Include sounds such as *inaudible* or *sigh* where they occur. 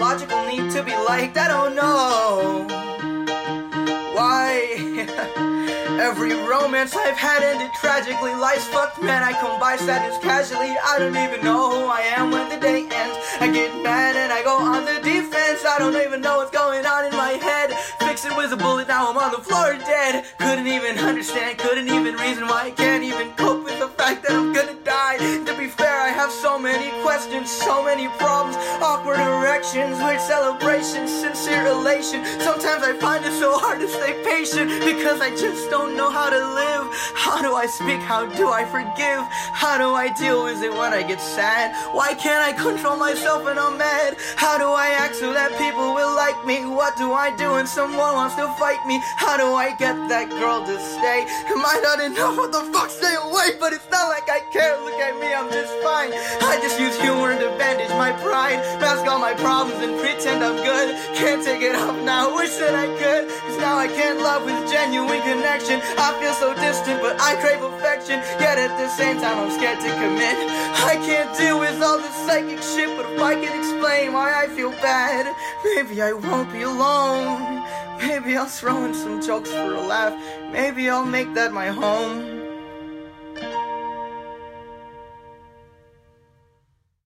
Logical need to be liked. I don't know why. *laughs* Every romance I've had ended tragically. Life's fucked, man. I come by sadness casually. I don't even know who I am when the day ends. I get mad and I go on the defense. I don't even know what's going on in my head. Fix it with a bullet, now I'm on the floor dead. Couldn't even understand, couldn't even reason why I can't even cope with the fact that I'm gonna die. To be fair, I have so many questions, so many problems. Awkward erections, weird celebrations, sincere elation. Sometimes I find it so hard to stay patient because I just don't know how to live. How do I speak? How do I forgive? How do I deal with it when I get sad? Why can't I control myself when I'm mad? How do I act so that people will me? What do I do when someone wants to fight me? How do I get that girl to stay? Am I not enough? What the fuck? Stay away! But it's not like I care. Look at me, I'm just fine. I just use humor to bandage my pride, mask all my problems and pretend I'm good. Can't take it off now. Wish that I could. Cause now I can't love with genuine connection. I feel so distant, but I crave affection. Yet at the same time, I'm scared to commit. I can't deal with all this psychic shit, but if I can explain why I feel bad, maybe I won't be alone. Maybe I'll throw in some jokes for a laugh. Maybe I'll make that my home.